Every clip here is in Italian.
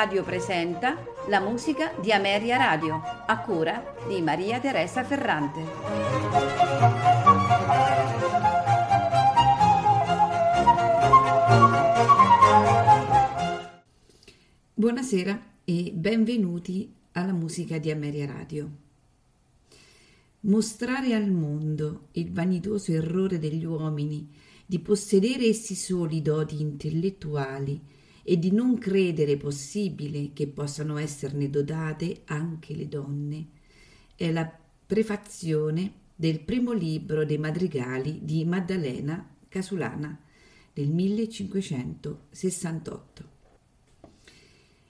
Radio presenta la musica di Ameria Radio, a cura di Maria Teresa Ferrante. Buonasera e benvenuti alla musica di Ameria Radio. Mostrare al mondo il vanitoso errore degli uomini di possedere essi soli doti intellettuali e di non credere possibile che possano esserne dotate anche le donne, è la prefazione del primo libro dei madrigali di Maddalena Casulana del 1568.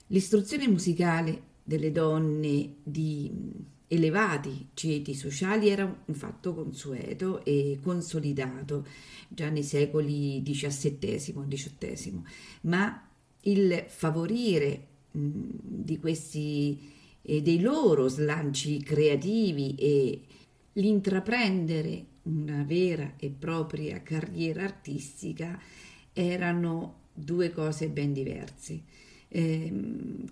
L'istruzione musicale delle donne di elevati ceti sociali era un fatto consueto e consolidato già nei secoli XVII e XVIII, ma il favorire di questi e dei loro slanci creativi e l'intraprendere una vera e propria carriera artistica erano due cose ben diverse, eh,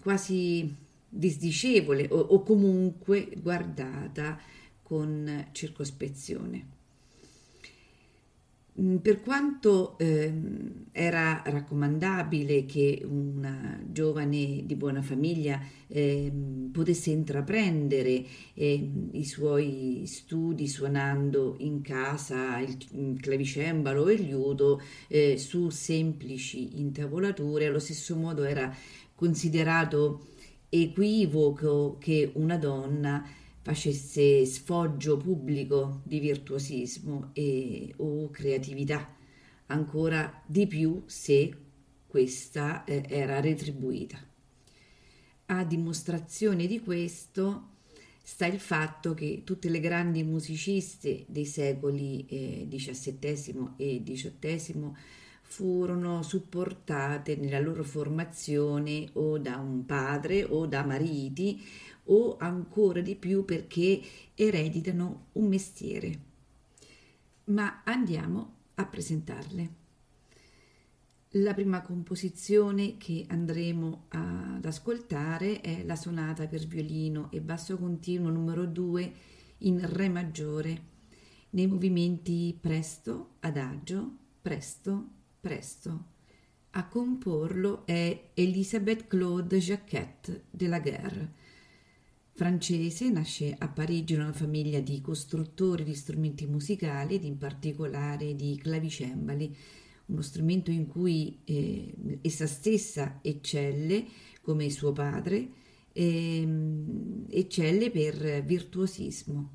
quasi disdicevole o, o comunque guardata con circospezione. Mm, per quanto eh, era raccomandabile che una giovane di buona famiglia eh, potesse intraprendere eh, i suoi studi suonando in casa il, il clavicembalo e il liudo eh, su semplici intavolature, allo stesso modo era considerato equivoco che una donna facesse sfoggio pubblico di virtuosismo e, o creatività, ancora di più se questa eh, era retribuita. A dimostrazione di questo sta il fatto che tutte le grandi musiciste dei secoli eh, XVII e XVIII furono supportate nella loro formazione o da un padre o da mariti o ancora di più perché ereditano un mestiere. Ma andiamo a presentarle. La prima composizione che andremo ad ascoltare è la sonata per violino e basso continuo numero 2 in Re maggiore, nei movimenti presto, adagio, presto, presto. A comporlo è Elisabeth Claude Jacquette de la Guerre. Francese, nasce a Parigi in una famiglia di costruttori di strumenti musicali ed in particolare di clavicembali, uno strumento in cui eh, essa stessa eccelle come suo padre, eh, eccelle per virtuosismo.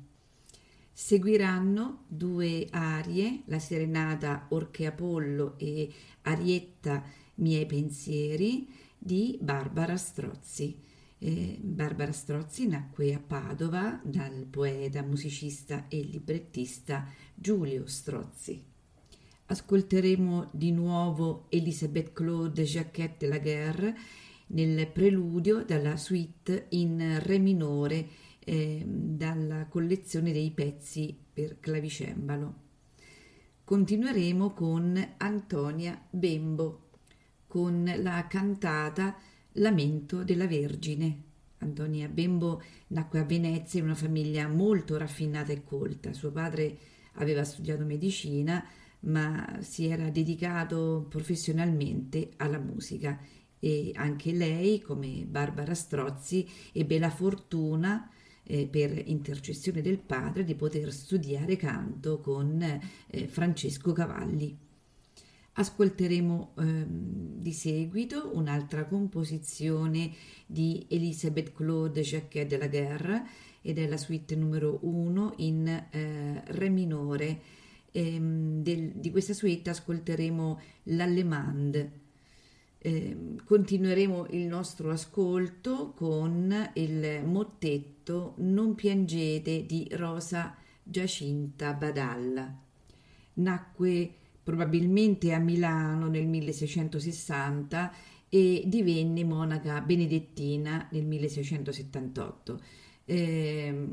Seguiranno due arie, la serenata Orche Apollo e Arietta Miei pensieri di Barbara Strozzi. Eh, Barbara Strozzi nacque a Padova dal poeta, musicista e librettista Giulio Strozzi. Ascolteremo di nuovo Elisabeth Claude Jacquette de la Guerre nel preludio dalla suite in Re minore eh, dalla collezione dei pezzi per clavicembalo. Continueremo con Antonia Bembo con la cantata Lamento della Vergine. Antonia Bembo nacque a Venezia in una famiglia molto raffinata e colta. Suo padre aveva studiato medicina, ma si era dedicato professionalmente alla musica e anche lei, come Barbara Strozzi, ebbe la fortuna eh, per intercessione del padre di poter studiare canto con eh, Francesco Cavalli. Ascolteremo ehm, di seguito un'altra composizione di Elisabeth Claude Jacquet de la Guerre ed è la suite numero 1 in eh, Re minore. Ehm, del, di questa suite ascolteremo l'Allemande eh, continueremo il nostro ascolto con il mottetto Non piangete di Rosa Giacinta Badalla. Nacque probabilmente a Milano nel 1660 e divenne monaca benedettina nel 1678. Eh,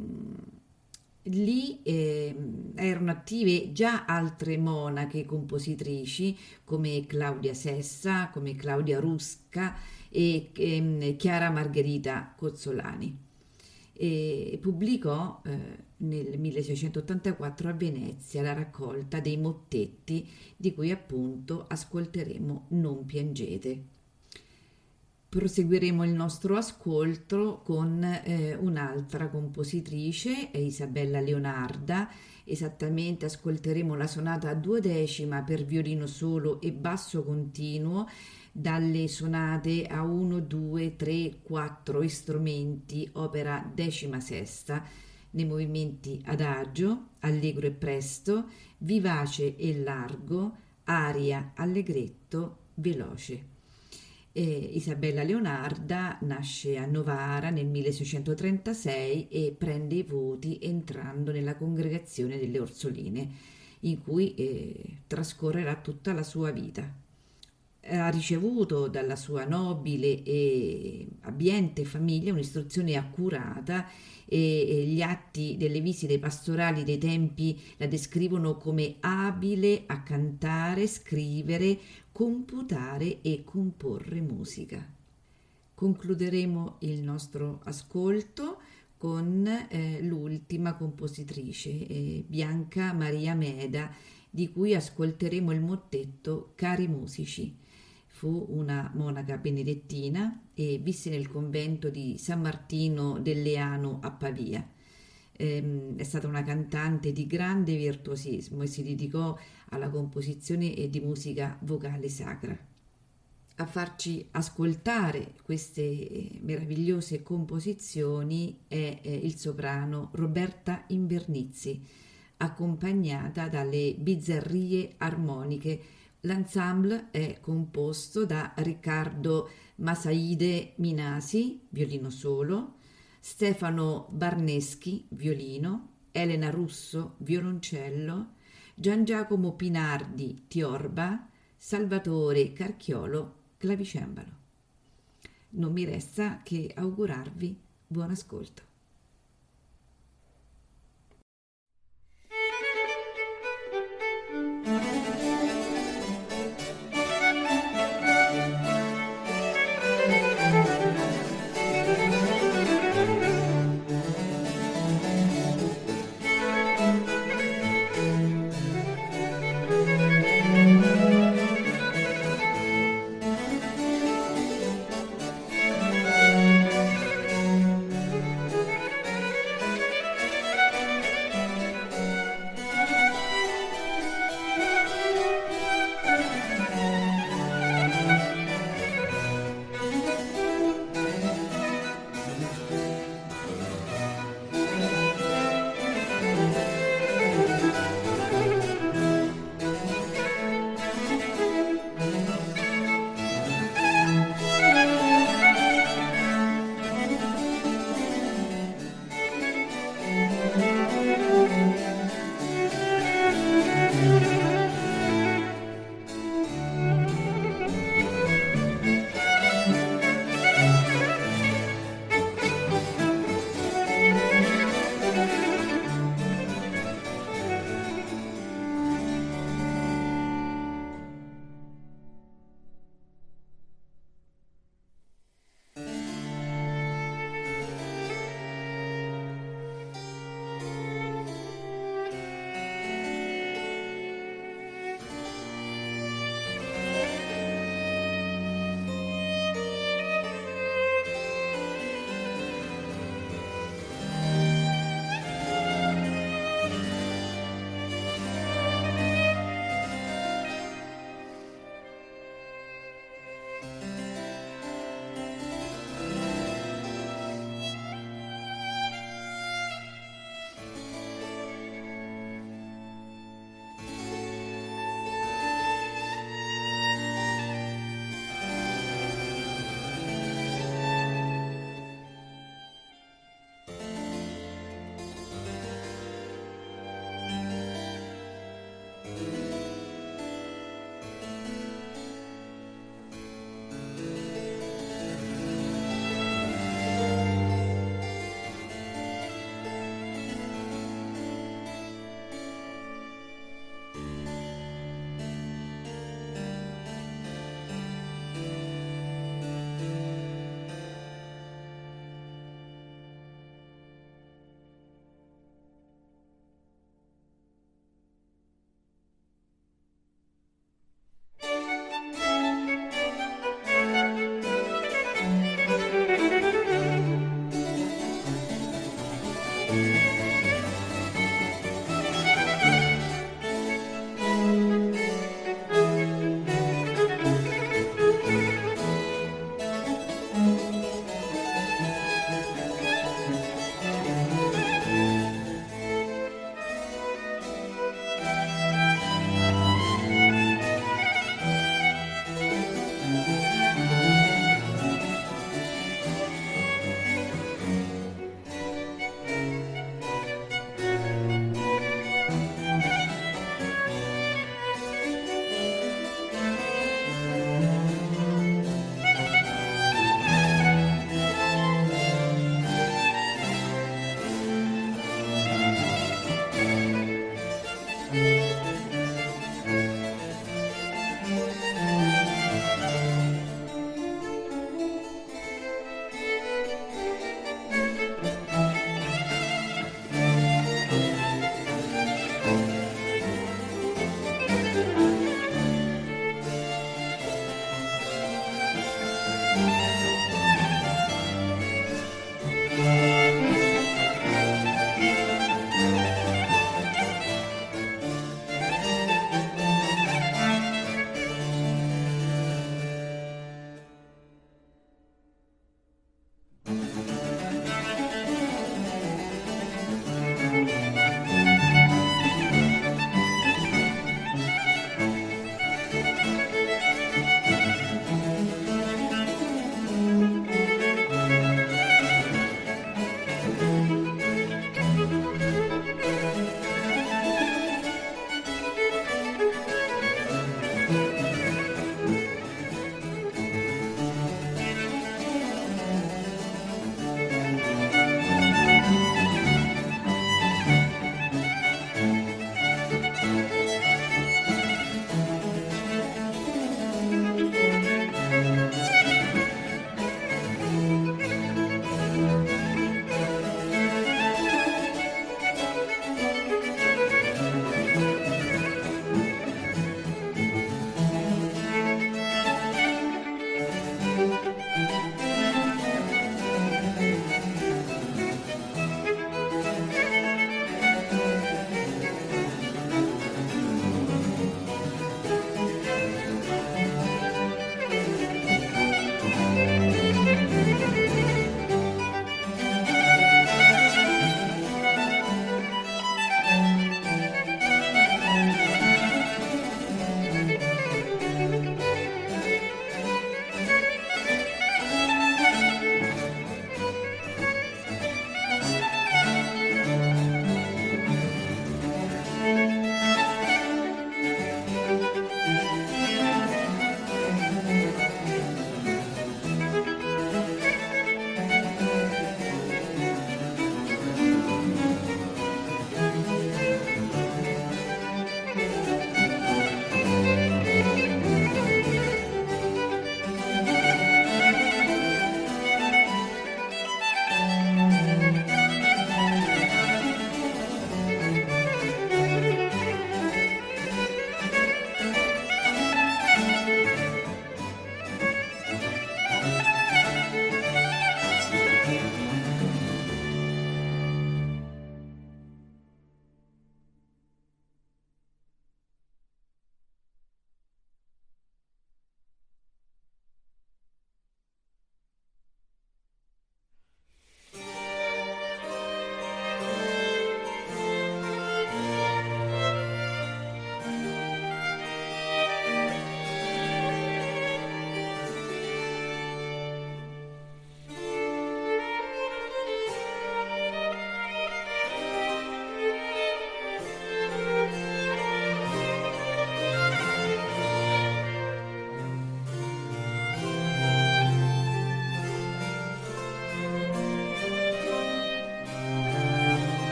lì eh, erano attive già altre monache compositrici come Claudia Sessa, come Claudia Rusca e eh, Chiara Margherita Cozzolani. E pubblicò eh, nel 1684 a Venezia la raccolta dei mottetti di cui appunto ascolteremo Non piangete. Proseguiremo il nostro ascolto con eh, un'altra compositrice, Isabella Leonarda. Esattamente ascolteremo la sonata a duodecima per violino solo e basso continuo dalle sonate a 1, 2, 3, 4 strumenti, opera decima sesta, nei movimenti adagio, allegro e presto, vivace e largo, aria, allegretto, veloce. E Isabella Leonarda nasce a Novara nel 1636 e prende i voti entrando nella congregazione delle Orsoline, in cui eh, trascorrerà tutta la sua vita. Ha ricevuto dalla sua nobile e abbiente famiglia un'istruzione accurata e, e gli atti delle visite pastorali dei tempi la descrivono come abile a cantare, scrivere, computare e comporre musica. Concluderemo il nostro ascolto con eh, l'ultima compositrice, eh, Bianca Maria Meda, di cui ascolteremo il mottetto Cari musici fu una monaca benedettina e visse nel convento di San Martino del Leano a Pavia. Ehm, è stata una cantante di grande virtuosismo e si dedicò alla composizione e di musica vocale sacra. A farci ascoltare queste meravigliose composizioni è eh, il soprano Roberta Invernizzi, accompagnata dalle bizzarrie armoniche L'ensemble è composto da Riccardo Masaide Minasi, violino solo, Stefano Barneschi, violino, Elena Russo, violoncello, Gian Giacomo Pinardi, tiorba, Salvatore Carchiolo, clavicembalo. Non mi resta che augurarvi buon ascolto.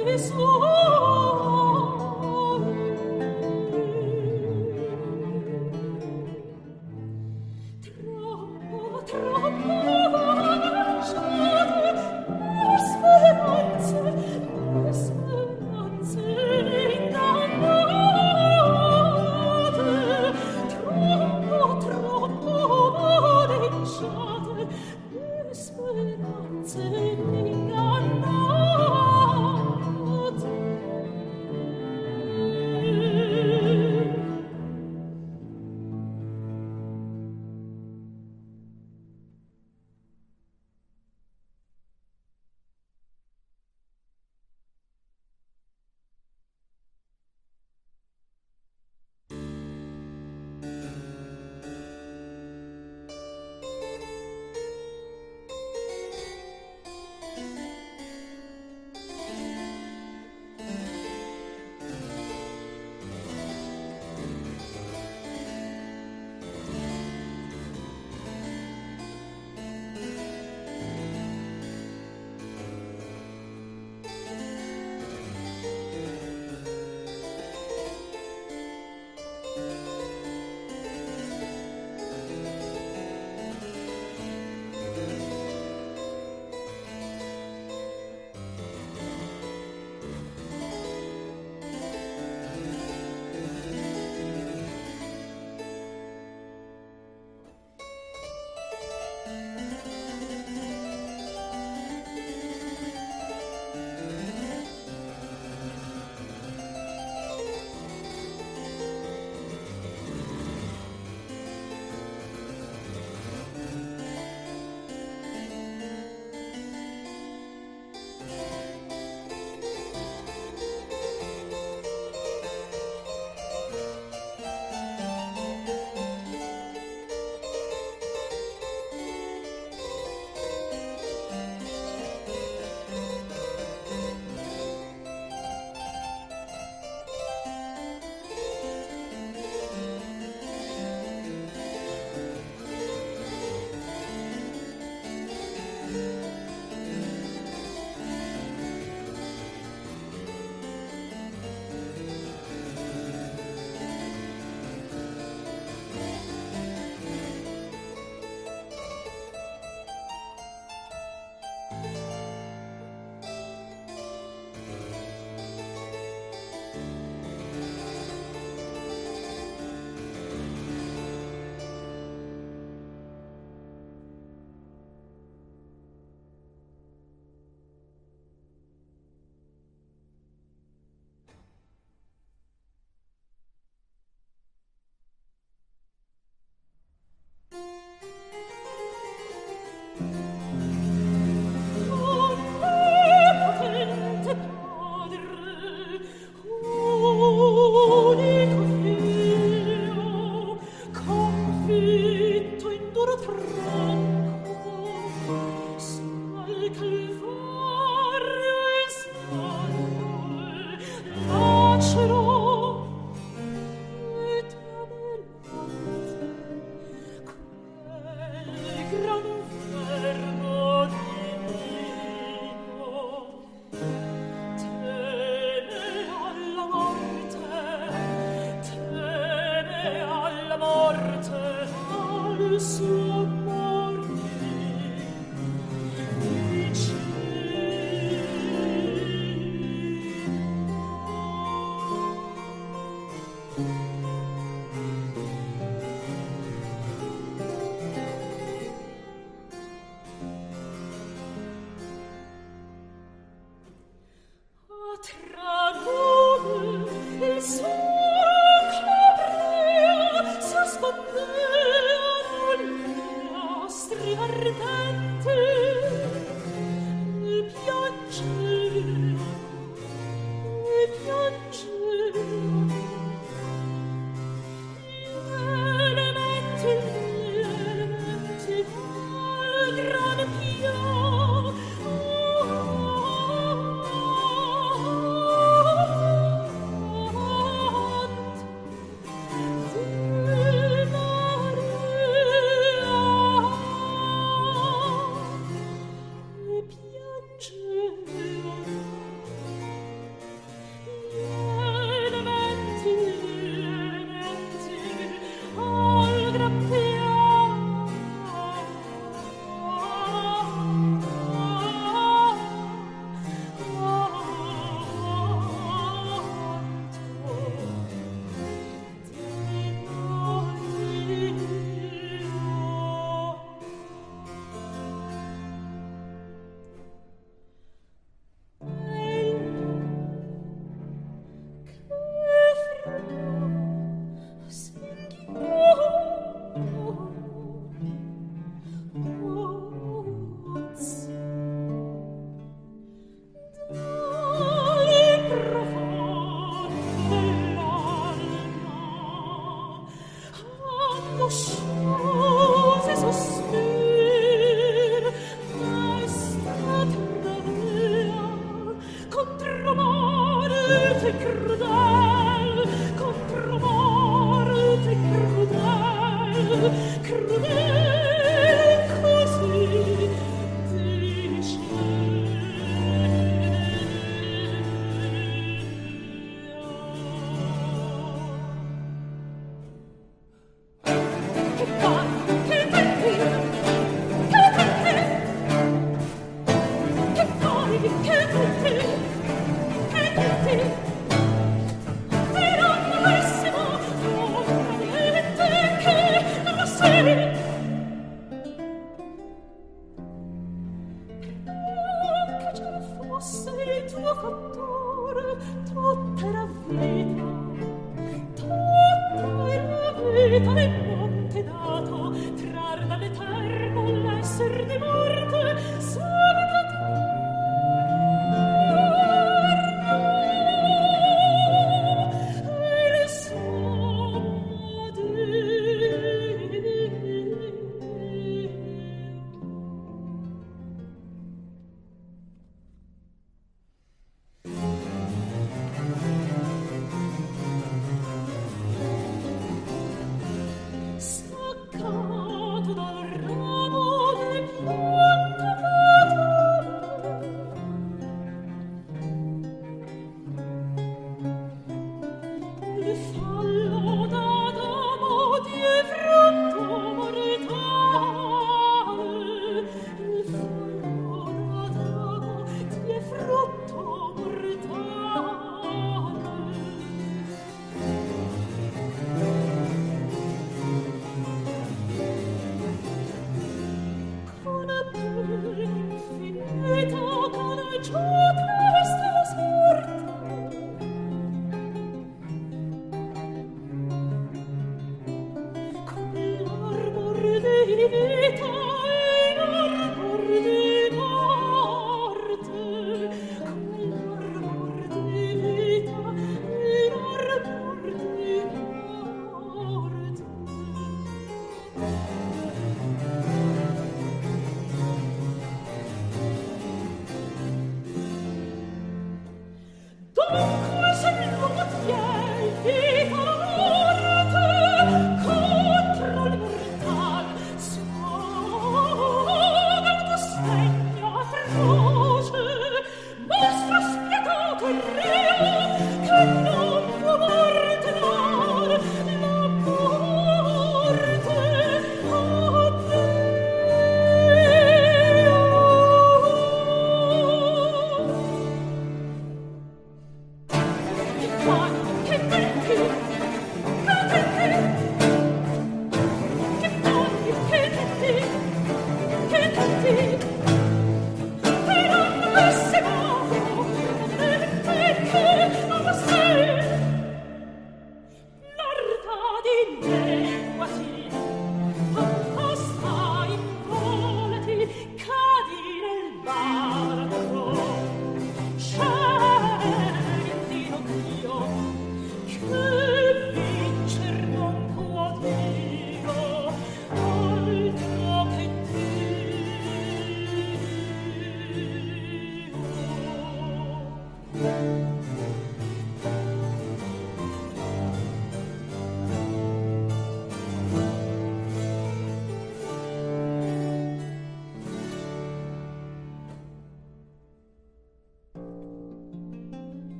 It is